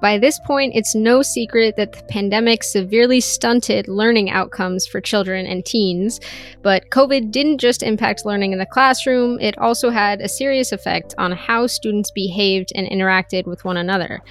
By this point, it's no secret that the pandemic severely stunted learning outcomes for children and teens. But COVID didn't just impact learning in the classroom, it also had a serious effect on how students behaved and interacted with one another.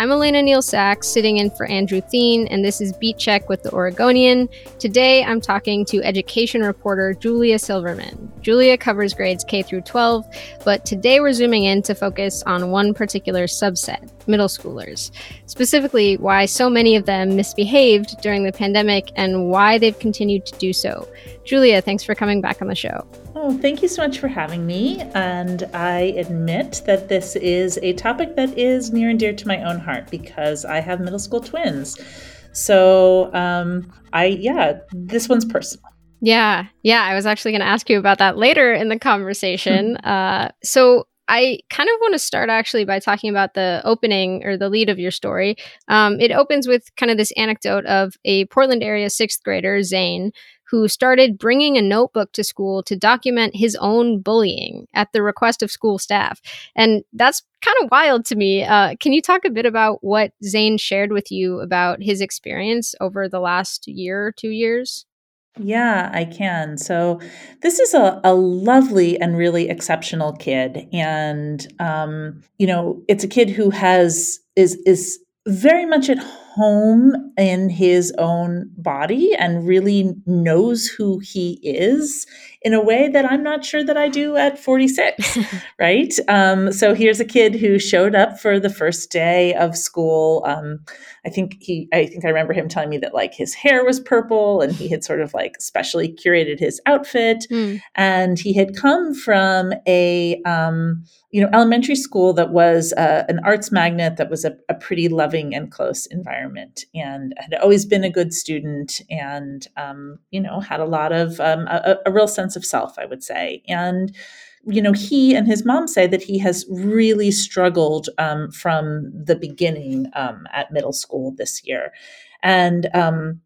I'm Elena Neal Sachs, sitting in for Andrew Theen, and this is Beat Check with the Oregonian. Today, I'm talking to education reporter Julia Silverman. Julia covers grades K through 12, but today we're zooming in to focus on one particular subset middle schoolers, specifically why so many of them misbehaved during the pandemic and why they've continued to do so. Julia, thanks for coming back on the show. Oh, thank you so much for having me. And I admit that this is a topic that is near and dear to my own heart because I have middle school twins. So, um, I, yeah, this one's personal. Yeah, yeah. I was actually going to ask you about that later in the conversation. uh, so, I kind of want to start actually by talking about the opening or the lead of your story. Um, it opens with kind of this anecdote of a Portland area sixth grader, Zane, who started bringing a notebook to school to document his own bullying at the request of school staff. And that's kind of wild to me. Uh, can you talk a bit about what Zane shared with you about his experience over the last year or two years? Yeah, I can. So, this is a, a lovely and really exceptional kid, and um, you know, it's a kid who has is is very much at home in his own body and really knows who he is in a way that I'm not sure that I do at 46, right? Um, so here's a kid who showed up for the first day of school. Um, I think he, I think I remember him telling me that like his hair was purple and he had sort of like specially curated his outfit, mm. and he had come from a um, you know elementary school that was uh, an arts magnet that was a, a pretty loving and close environment, and had always been a good student, and um, you know had a lot of um, a, a real sense of self, I would say, and you know, he and his mom say that he has really struggled um, from the beginning um, at middle school this year, and um,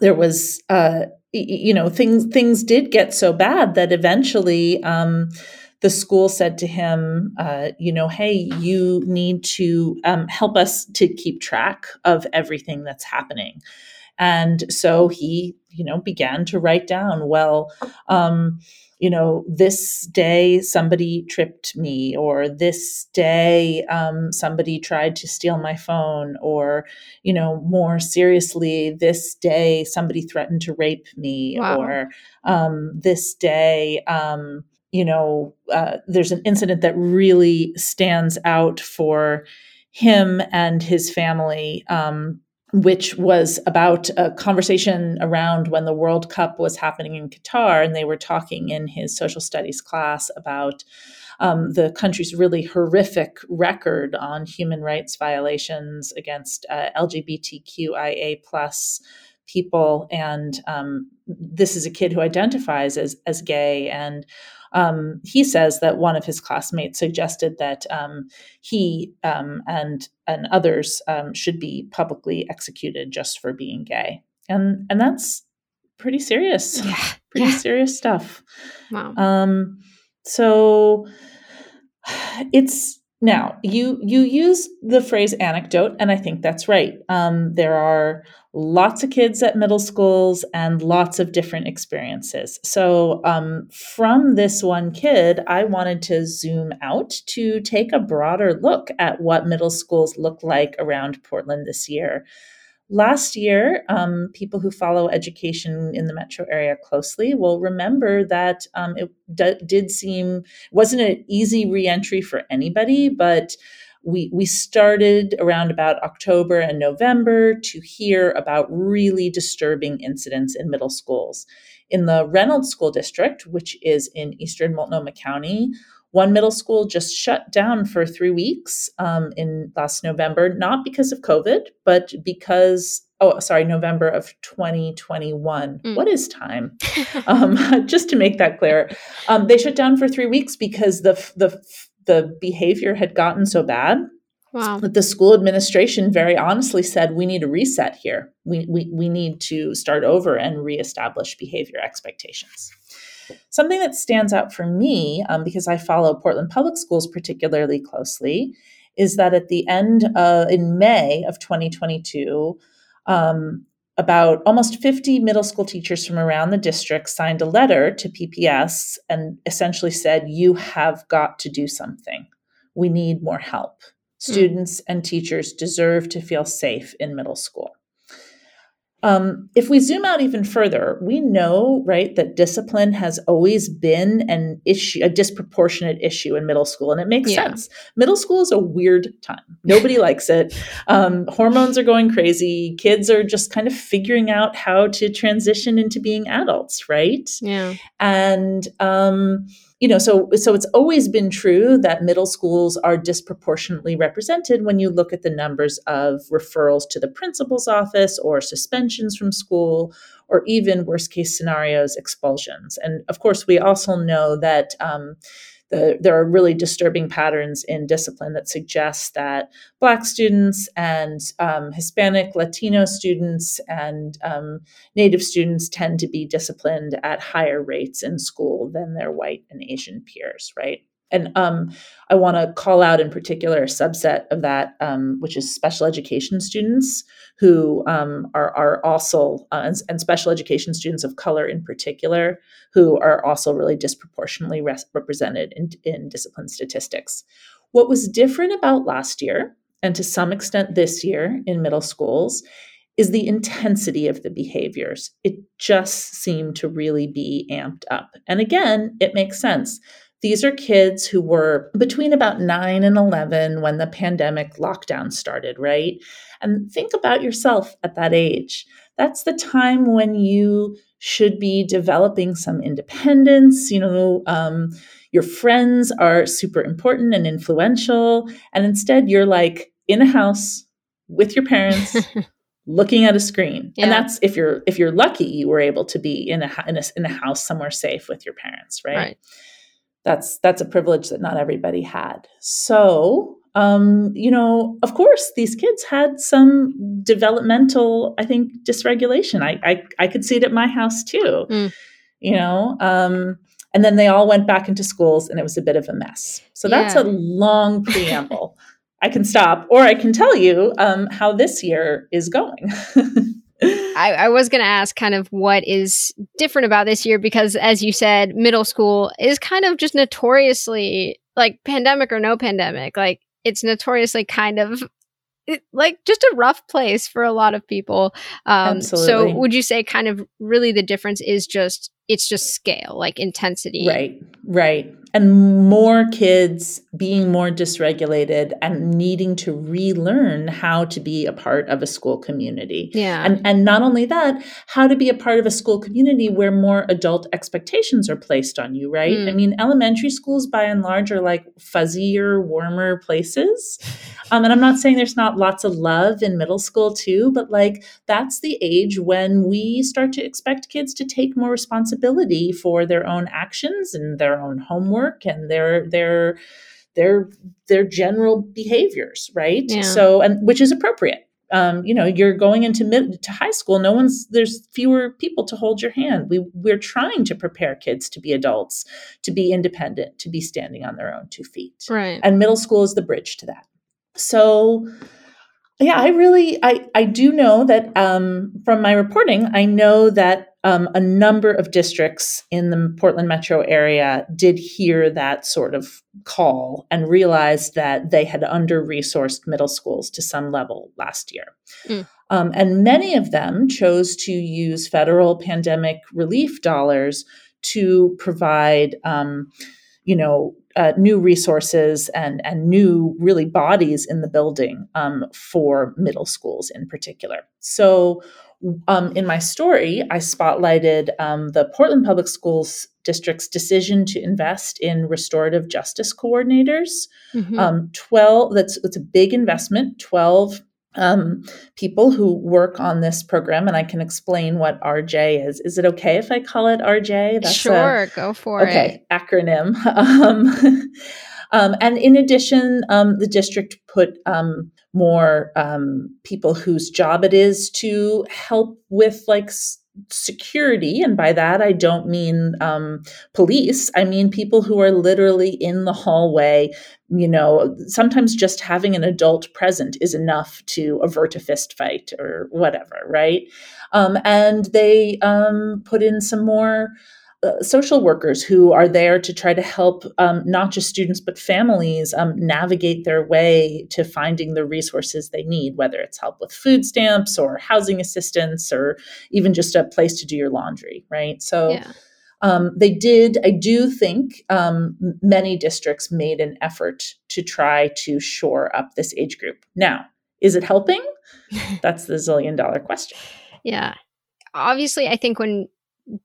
there was, uh, you know, things things did get so bad that eventually um, the school said to him, uh, you know, hey, you need to um, help us to keep track of everything that's happening. And so he, you know, began to write down, well, um, you know, this day somebody tripped me, or this day um, somebody tried to steal my phone, or, you know, more seriously, this day somebody threatened to rape me, wow. or um, this day, um, you know, uh, there's an incident that really stands out for him and his family um, which was about a conversation around when the World Cup was happening in Qatar. And they were talking in his social studies class about um, the country's really horrific record on human rights violations against uh, LGBTQIA plus people. And um, this is a kid who identifies as, as gay. And um, he says that one of his classmates suggested that um, he um, and and others um, should be publicly executed just for being gay, and and that's pretty serious, yeah, pretty yeah. serious stuff. Wow. Um, so it's Now, you you use the phrase anecdote, and I think that's right. Um, there are lots of kids at middle schools and lots of different experiences. So, um, from this one kid, I wanted to zoom out to take a broader look at what middle schools look like around Portland this year. Last year, um, people who follow education in the metro area closely will remember that um, it d- did seem wasn't an easy reentry for anybody, but we we started around about October and November to hear about really disturbing incidents in middle schools. In the Reynolds School District, which is in eastern Multnomah County, one middle school just shut down for three weeks um, in last November, not because of COVID, but because oh sorry november of 2021 mm. what is time? Um, just to make that clear. Um, they shut down for three weeks because the the the behavior had gotten so bad. Wow. that the school administration very honestly said we need a reset here. We, we, we need to start over and reestablish behavior expectations Something that stands out for me, um, because I follow Portland Public Schools particularly closely, is that at the end uh, in May of 2022, um, about almost 50 middle school teachers from around the district signed a letter to PPS and essentially said, You have got to do something. We need more help. Mm. Students and teachers deserve to feel safe in middle school. Um, if we zoom out even further, we know, right, that discipline has always been an issue, a disproportionate issue in middle school, and it makes yeah. sense. Middle school is a weird time. Nobody likes it. Um, hormones are going crazy. Kids are just kind of figuring out how to transition into being adults, right? Yeah. And um, you know so so it's always been true that middle schools are disproportionately represented when you look at the numbers of referrals to the principal's office or suspensions from school or even worst case scenarios expulsions. And of course we also know that um, the, there are really disturbing patterns in discipline that suggest that Black students and um, Hispanic, Latino students and um, Native students tend to be disciplined at higher rates in school than their white and Asian peers, right? And um, I want to call out in particular a subset of that, um, which is special education students who um, are, are also, uh, and, and, special education students of color in particular, who are also really disproportionately res- represented in, in discipline statistics. What was different about last year, and to some extent this year in middle schools, is the intensity of the behaviors. It just seemed to really be amped up. And again, it makes sense these are kids who were between about 9 and 11 when the pandemic lockdown started, right? And think about yourself at that age. That's the time when you should be developing some independence. You know, um, your friends are super important and influential. And instead, you're like in a house with your parents. looking at a screen yeah. and that's if you're if you're lucky you were able to be in a, in a in a house somewhere safe with your parents right, right that's that's a privilege that not everybody had. So um, you know of course these kids had some developmental i think dysregulation. I i, I could see it at my house too mm. you know um, and then they all went back into schools and it was a bit of a mess. So that's yeah. a long preamble. I can stop or i can tell you um, how this year is going I, I, was going to ask kind of what is different about this year because, as you said, middle school is kind of just notoriously like pandemic or no pandemic. Like it's notoriously kind of it, like just a rough place for a lot of people. Um, Absolutely. So, would you say kind of really the difference is just it's just scale, like intensity? Right, right and more kids being more dysregulated and needing to relearn how to be a part of a school community. Yeah. And and not only that, how to be a part of a school community where more adult expectations are placed on you, right? Mm. I mean, elementary schools by and large are like fuzzier, warmer places. Um, and I'm not saying there's not lots of love in middle school too, but like that's the age when we start to expect kids to take more responsibility for their own actions and their own homework and their their their their general behaviors right? Yeah. so and which is appropriate. Um, you know you're going into mid to high school no one's there's fewer people to hold your hand. We we're trying to prepare kids to be adults to be independent to be standing on their own two feet. Right. And middle school is the bridge to that. So yeah i really i i do know that um, from my reporting i know that um, a number of districts in the Portland metro area did hear that sort of call and realized that they had under resourced middle schools to some level last year. Mm. Um, and many of them chose to use federal pandemic relief dollars to provide, um, you know, uh, new resources and and new really bodies in the building um, for middle schools in particular. So um, in my story, I spotlighted um, the Portland Public Schools District's decision to invest in restorative justice coordinators. Mm-hmm. Um, Twelve. That's it's a big investment. Twelve um, people who work on this program, and I can explain what RJ is. Is it okay if I call it RJ? That's sure, a, go for okay, it. Okay, acronym. Um, and in addition, um, the district put um, more um, people whose job it is to help with like s- security. And by that i don't mean um, police. I mean people who are literally in the hallway. You know sometimes just having an adult present is enough to avert a fist fight or whatever right? Um, and they put in some more uh, social workers who are there to try to help um, not just students but families um, navigate their way to finding the resources they need, whether it's help with food stamps or housing assistance or even just a place to do your laundry, right? So. Yeah. Um, they did, I do think um, many districts made an effort to try to shore up this age group. Now, is it helping? That's the zillion dollar question. Yeah. Obviously, I think when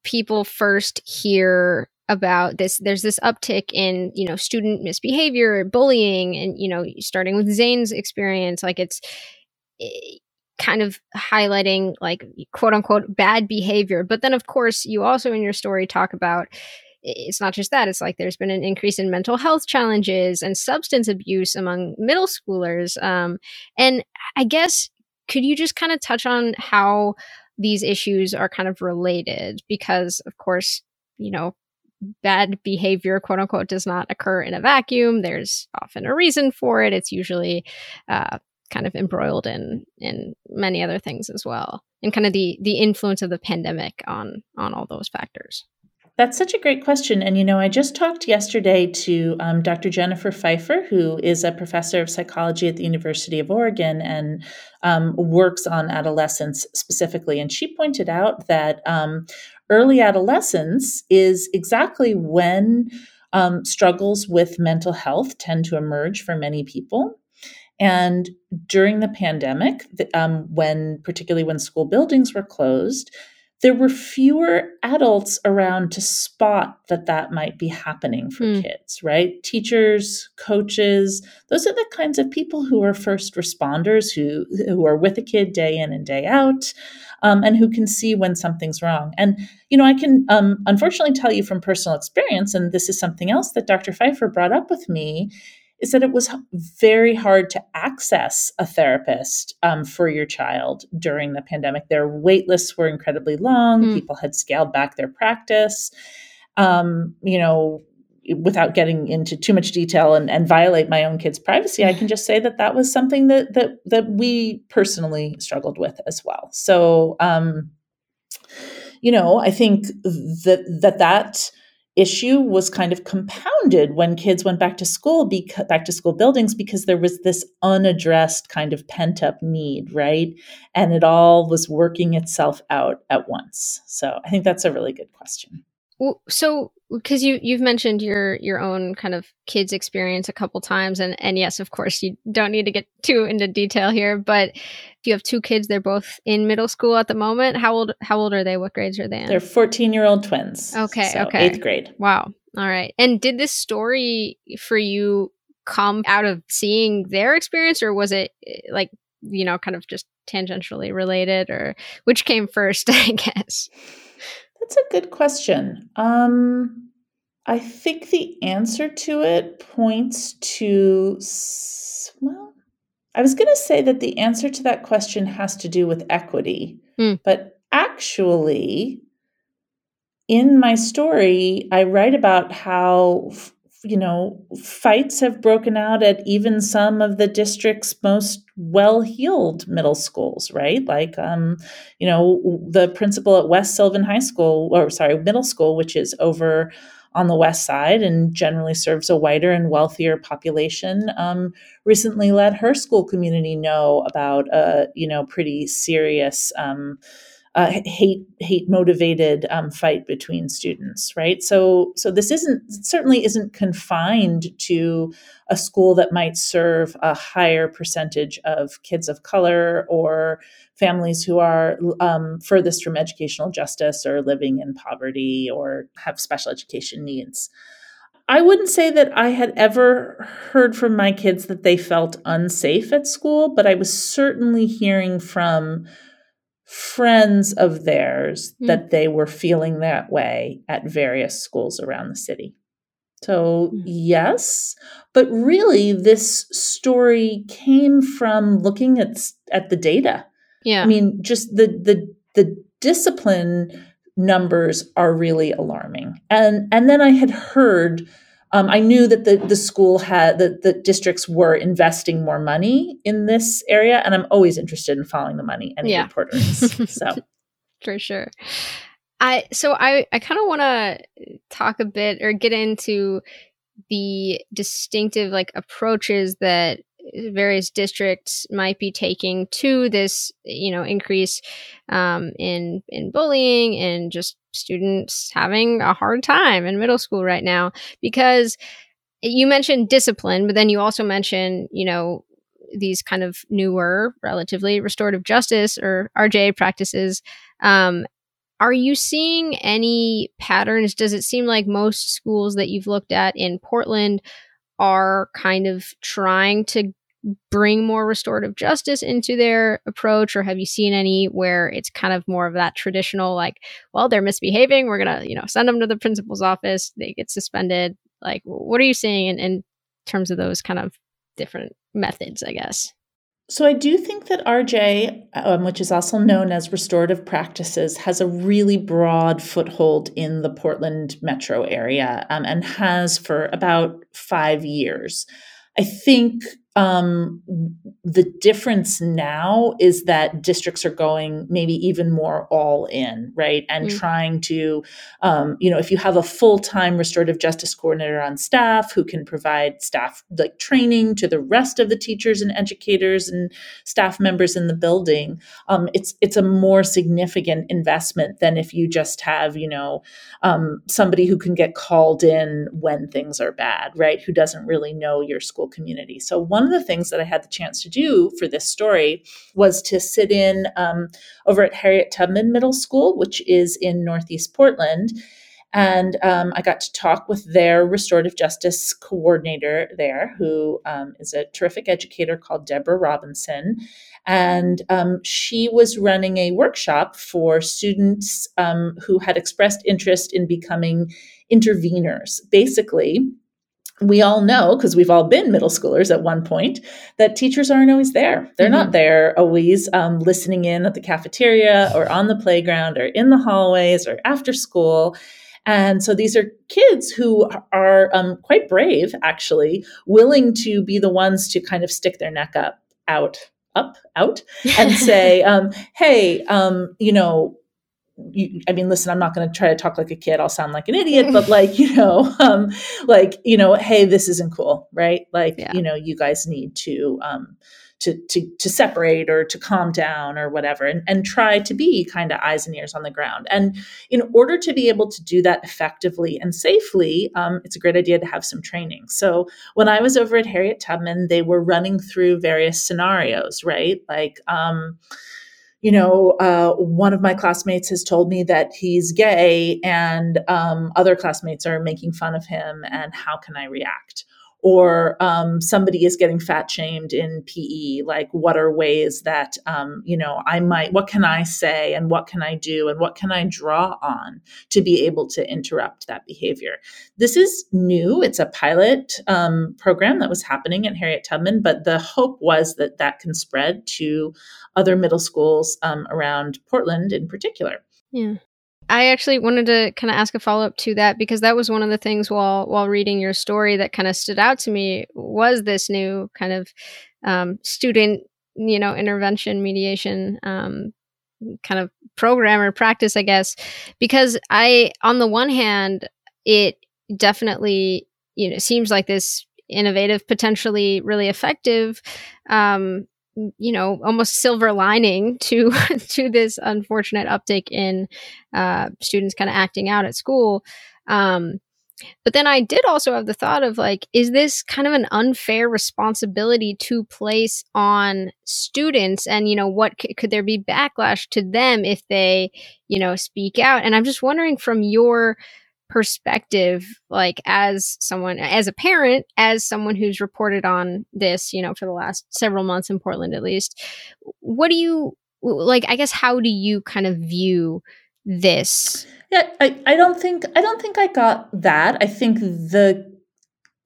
people first hear about this there's this uptick in you know student misbehavior bullying and you know starting with zane's experience like it's eh, kind of highlighting like quote unquote bad behavior. But then of course you also in your story talk about it's not just that it's like there's been an increase in mental health challenges and substance abuse among middle schoolers um, and i guess could you just kind of touch on how these issues are kind of related because, of course, you know, bad behavior, quote unquote, does not occur in a vacuum. There's often a reason for it. It's usually uh, kind of embroiled in in many other things as well, and kind of the the influence of the pandemic on on all those factors. That's such a great question. And, you know, I just talked yesterday to um, Dr. Jennifer Pfeifer, who is a professor of psychology at the University of Oregon and um, works on adolescence specifically. And she pointed out that um, early adolescence is exactly when um, struggles with mental health tend to emerge for many people. And during the pandemic, um, when particularly when school buildings were closed, there were fewer adults around to spot that that might be happening for mm. kids, right? Teachers, coaches, those are the kinds of people who are first responders who who are with a kid day in and day out. Um, and who can see when something's wrong. And, you know, I can um, unfortunately tell you from personal experience, and this is something else that Dr. Pfeifer brought up with me, is that it was very hard to access a therapist um, for your child during the pandemic. Their wait lists were incredibly long. Mm. People had scaled back their practice. Um, you know, without getting into too much detail and, and violate my own kids' privacy, I can just say that that was something that that that we personally struggled with as well. So, um, you know, I think that that that issue was kind of compounded when kids went back to school because back to school buildings because there was this unaddressed kind of pent up need right? And it all was working itself out at once. So i think that's a really good question. So because you you've mentioned your your own kind of kids experience a couple times and and yes of course you don't need to get too into detail here but you have two kids they're both in middle school at the moment how old how old are they? What grades are they in? They're 14 year old twins. Okay so okay. eighth grade. Wow. All right. And did this story for you come out of seeing their experience or was it eh, like you know kind of just tangentially related or which came first i guess that's a good question. Um, I think the answer to it points to, well, I was going to say that the answer to that question has to do with equity, mm. but actually, in my story, I write about how you know, fights have broken out at even some of the district's most well-heeled middle schools, right? Like, um, you know, the principal at West Sylvan High School, or sorry, middle school, which is over on the west side and generally serves a whiter and wealthier population, um, recently let her school community know about a, you know, pretty serious. Um, uh, hate hate motivated um, fight between students right? So so this isn't certainly isn't confined to a school that might serve a higher percentage of kids of color or families who are um, furthest from educational justice or living in poverty or have special education needs. I wouldn't say that I had ever heard from my kids that they felt unsafe at school, but I was certainly hearing from friends of theirs mm. that they were feeling that way at various schools around the city. So, mm. yes, but really this story came from looking at at the data. Yeah. I mean, just the the the discipline numbers are really alarming. And and then I had heard um, I knew that the, the school had that the districts were investing more money in this area, and I'm always interested in following the money and yeah. reporters. So for sure. I so I I kind of want to talk a bit or get into the distinctive like approaches that various districts might be taking to this you know increase um, in in bullying and just students having a hard time in middle school right now because you mentioned discipline but then you also mentioned you know these kind of newer relatively restorative justice or rja practices. Um, are you seeing any patterns? Does it seem like most schools that you've looked at in portland are kind of trying to bring more restorative justice into their approach or have you seen any where it's kind of more of that traditional like well they're misbehaving we're gonna you know send them to the principal's office they get suspended like what are you seeing in, in terms of those kind of different methods i guess so I do think that RJ, um, which is also known as restorative practices, has a really broad foothold in the Portland metro area um, and has for about five years. I think um, the difference now is that districts are going maybe even more all in, right? And mm-hmm. trying to, um, you know, if you have a full time restorative justice coordinator on staff who can provide staff like training to the rest of the teachers and educators and staff members in the building, um, it's it's a more significant investment than if you just have, you know, um, somebody who can get called in when things are bad, right? Who doesn't really know your school community. So one of the things that I had the chance to do for this story was to sit in um, over at Harriet Tubman Middle School, which is in Northeast Portland. And um, I got to talk with their restorative justice coordinator there, who um, is a terrific educator called Deborah Robinson. And um, she was running a workshop for students um, who had expressed interest in becoming interveners. Basically, we all know because we've all been middle schoolers at one point that teachers aren't always there they're mm-hmm. not there always um, listening in at the cafeteria or on the playground or in the hallways or after school and so these are kids who are um, quite brave actually willing to be the ones to kind of stick their neck up out up out and say um, hey um, you know you, I mean, listen, I'm not going to try to talk like a kid. I'll sound like an idiot, but like, you know, um, like, you know, hey, this isn't cool, right? Like, yeah. you know, you guys need to, um, to, to, to separate or to calm down or whatever and, and try to be kind of eyes and ears on the ground. And in order to be able to do that effectively and safely, um, it's a great idea to have some training. So when I was over at Harriet Tubman, they were running through various scenarios, right? Like, um, you know, uh, one of my classmates has told me that he's gay and um, other classmates are making fun of him, and how can I react? Or um, somebody is getting fat shamed in PE. Like, what are ways that, um, you know, I might, what can I say and what can I do and what can I draw on to be able to interrupt that behavior? This is new. It's a pilot um, program that was happening at Harriet Tubman, but the hope was that that can spread to other middle schools um, around Portland in particular. Yeah. I actually wanted to kind of ask a follow up to that because that was one of the things while while reading your story that kind of stood out to me was this new kind of um, student, you know, intervention mediation um, kind of program or practice, I guess, because I, on the one hand, it definitely you know seems like this innovative, potentially really effective um, you know almost silver lining to to this unfortunate uptick in uh, students kind of acting out at school. Um, but then i did also have the thought of like is this kind of an unfair responsibility to place on students? And you know what c- could there be backlash to them if they you know speak out? And i'm just wondering from your perspective like as someone as a parent as someone who's reported on this you know for the last several months in portland at least what do you like i guess how do you kind of view this? Yeah i, I don't think i don't think i got that. I think the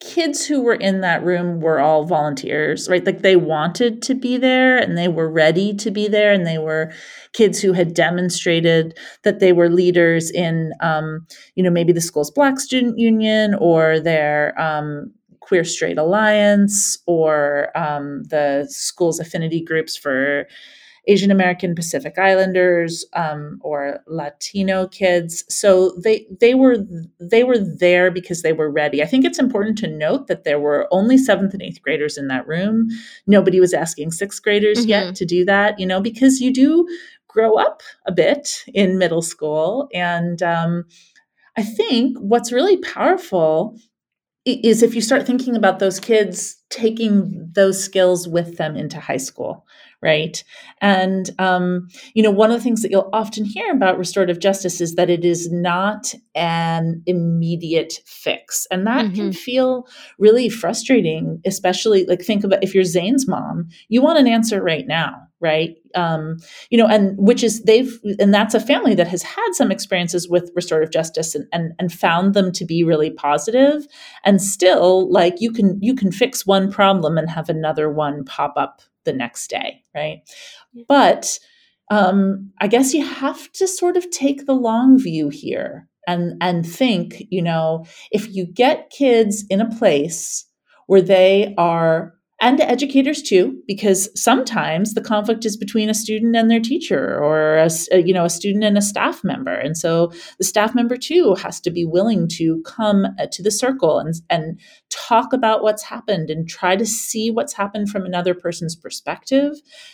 kids who were in that room were all volunteers, right? Like they wanted to be there and they were ready to be there, and they were kids who had demonstrated that they were leaders in, um, you know, maybe the school's Black Student Union or their um, Queer Straight Alliance or um, the school's affinity groups for Asian American Pacific Islanders um, or Latino kids. So they they were they were there because they were ready. I think it's important to note that there were only seventh and eighth graders in that room. Nobody was asking sixth graders mm-hmm. yet to do that. You know, because you do grow up a bit in middle school, and um, I think what's really powerful is if you start thinking about those kids taking those skills with them into high school right? And um, you know one of the things that you'll often hear about restorative justice is that it is not an immediate fix. And that mm-hmm. can feel really frustrating especially like think about if you're zane's mom you want an answer right now right? Um, you know and which is they've and that's a family that has had some experiences with restorative justice and, and and found them to be really positive. And still like you can you can fix one problem and have another one pop up the next day right? But um, i guess you have to sort of take the long view here and and think you know if you get kids in a place where they are and to educators too because sometimes the conflict is between a student and their teacher or a, you know a student and a staff member. And so the staff member too has to be willing to come uh, to the circle and and talk about what's happened and try to see what's happened from another person's perspective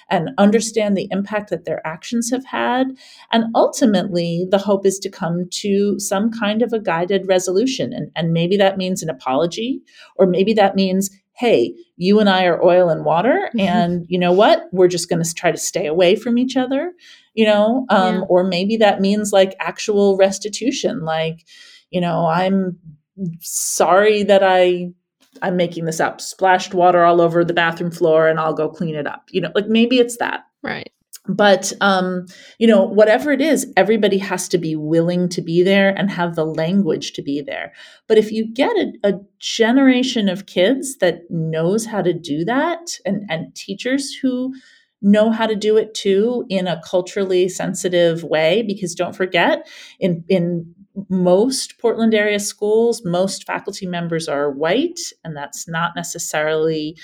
and understand the impact that their actions have had. And ultimately the hope is to come to some kind of a guided resolution. And, and maybe that means an apology or maybe that means hey, you and I are oil and water, mm-hmm. and you know what? We're just going to try to stay away from each other, you know? Um, yeah. Or maybe that means like actual restitution, like, you know, I'm sorry that I I'm making this up, splashed water all over the bathroom floor and I'll go clean it up. You know, like maybe it's that. Right but um, you know whatever it is everybody has to be willing to be there and have the language to be there. But if you get a, a generation of kids that knows how to do that and, and teachers who know how to do it too in a culturally sensitive way because don't forget in in most Portland area schools most faculty members are white and that's not necessarily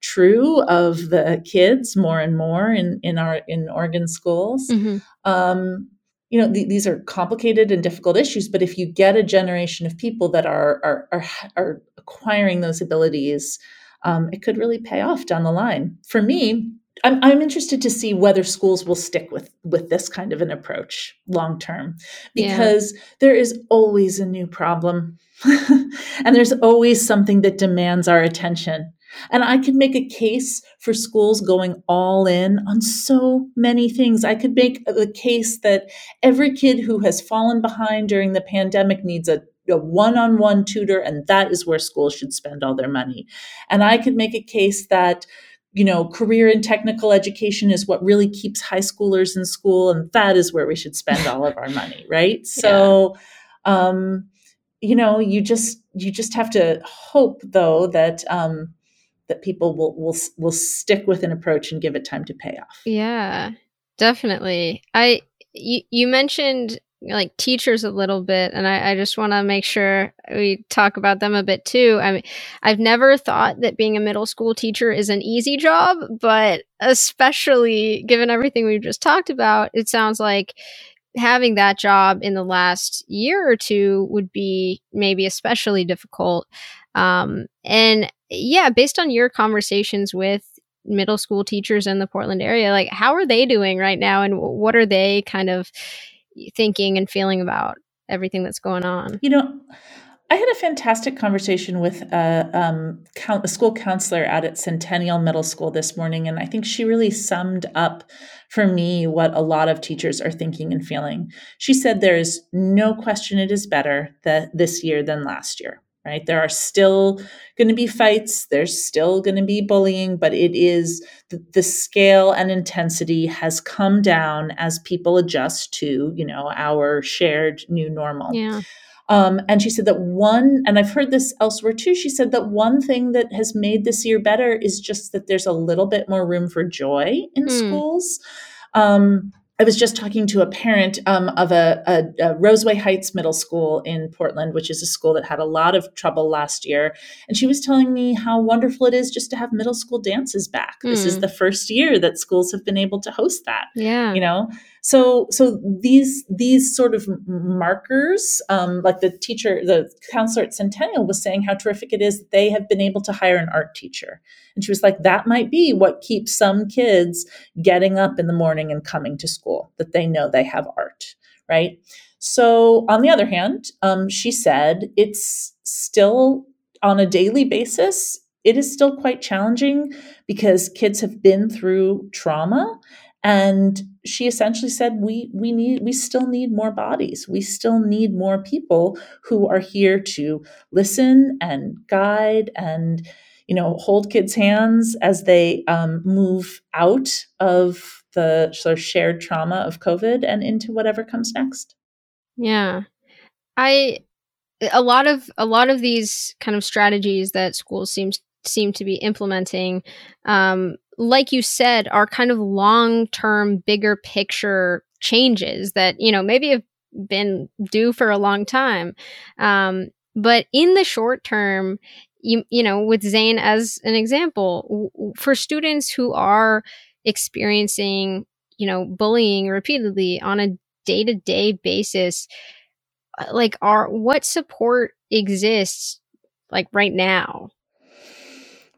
true of the kids more and more in in our in Oregon schools. Mm-hmm. Um, you know, th- these are complicated and difficult issues, but if you get a generation of people that are are are, are acquiring those abilities, um, it could really pay off down the line. For me, I'm, I'm interested to see whether schools will stick with with this kind of an approach long term, because yeah. there is always a new problem, and there's always something that demands our attention. And I could make a case for schools going all in on so many things. I could make the case that every kid who has fallen behind during the pandemic needs a a one-on-one tutor and that is where schools should spend all their money and i could make a case that you know career and technical education is what really keeps high schoolers in school and that is where we should spend all of our money right so yeah. um you know you just you just have to hope though that um that people will will will stick with an approach and give it time to pay off yeah definitely i you, you mentioned like teachers a little bit and I, I just want to make sure we talk about them a bit too. I mean, I've never thought that being a middle school teacher is an easy job, but especially given everything we've just talked about, it sounds like having that job in the last year or two would be maybe especially difficult. Um, and yeah, based on your conversations with middle school teachers in the Portland area, like how are they doing right now and what are they kind of thinking and feeling about everything that's going on? You know, I had a fantastic conversation with a, um, a, school counselor out at Centennial Middle School this morning, and I think she really summed up for me what a lot of teachers are thinking and feeling. She said there is no question it is better this year than last year right? There are still going to be fights, there's still going to be bullying, but it is the, the, scale and intensity has come down as people adjust to, you know, our shared new normal. Yeah. Um, and she said that one, and I've heard this elsewhere too. She said that one thing that has made this year better is just that there's a little bit more room for joy in mm. schools. Um, I was just talking to a parent um, of a, a, a, Roseway Heights Middle School in Portland, which is a school that had a lot of trouble last year. And she was telling me how wonderful it is just to have middle school dances back. Mm. This is hmm. the first year that schools have been able to host that. Yeah. You know, so so these these sort of markers, um, like the teacher, the counselor at Centennial was saying how terrific it is that they have been able to hire an art teacher. And she was like, that might be what keeps some kids getting up in the morning and coming to school, that they know they have art, right? So, on the other hand, um, she said it's still on a daily basis, it is still quite challenging because kids have been through trauma and she essentially said we we need we still need more bodies. We still need more people who are here to listen and guide and you know hold kids hands as they um, move out of the sort of shared trauma of covid and into whatever comes next. Yeah. I a lot of a lot of these kind of strategies that schools seems seem to be implementing um, like you said, are kind of long term, bigger picture changes that, you know, maybe have been due for a long time. Um, but in the short term, you, you know, with Zane as an example, w- for students who are experiencing, you know, bullying repeatedly on a day to day basis, uh, like, are what support exists like right now?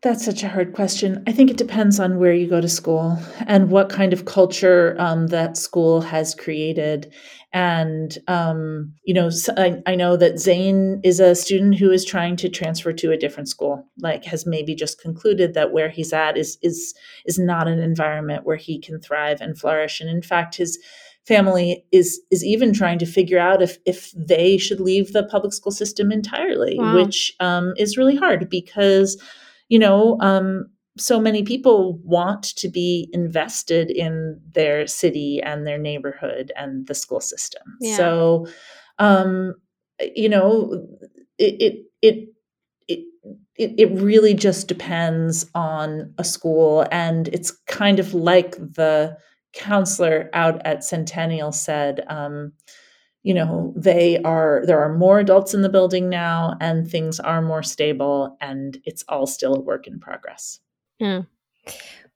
That's such a hard question. I think it depends on where you go to school and what kind of culture um, that school has created. And, um, you know, I, I, know that Zane is a student who is trying to transfer to a different school, like has maybe just concluded that where he's at is, is, is not an environment where he can thrive and flourish. And in fact, his family is, is even trying to figure out if, if they should leave the public school system entirely, wow. which um, is really hard because you know, um, so many people want to be invested in their city and their neighborhood and the school system. Yeah. So, um, you know, it, it, it, it, it really just depends on a school. And it's kind of like the counselor out at Centennial said, um, you know they are there are more adults in the building now and things are more stable and it's all still a work in progress. Yeah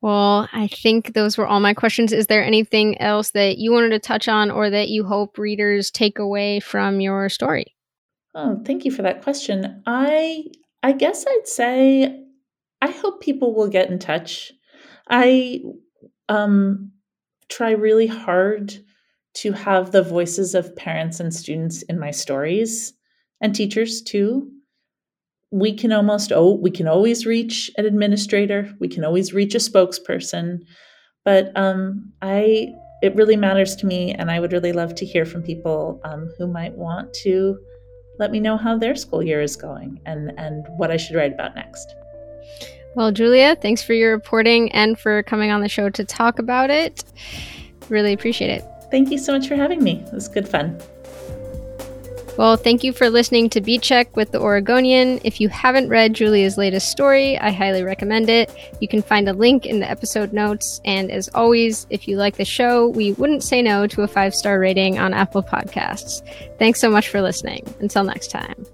well i think those were all my questions. Is there anything else that you wanted to touch on or that you hope readers take away from your story? Oh thank you for that question. I i guess i'd say i hope people will get in touch. I um try really hard to have the voices of parents and students in my stories and teachers too we can almost oh we can always reach an administrator we can always reach a spokesperson but um, i it really matters to me and i would really love to hear from people um, who might want to let me know how their school year is going and, and what I should write about next. Well, Julia, thanks for your reporting and for coming on the show to talk about it. Really appreciate it. Thank you so much for having me. It was good fun. Well, thank you for listening to Beat Check with the Oregonian. If you haven't read Julia's latest story, I highly recommend it. You can find a link in the episode notes. And as always, if you like the show, we wouldn't say no to a five star rating on Apple Podcasts. Thanks so much for listening. Until next time.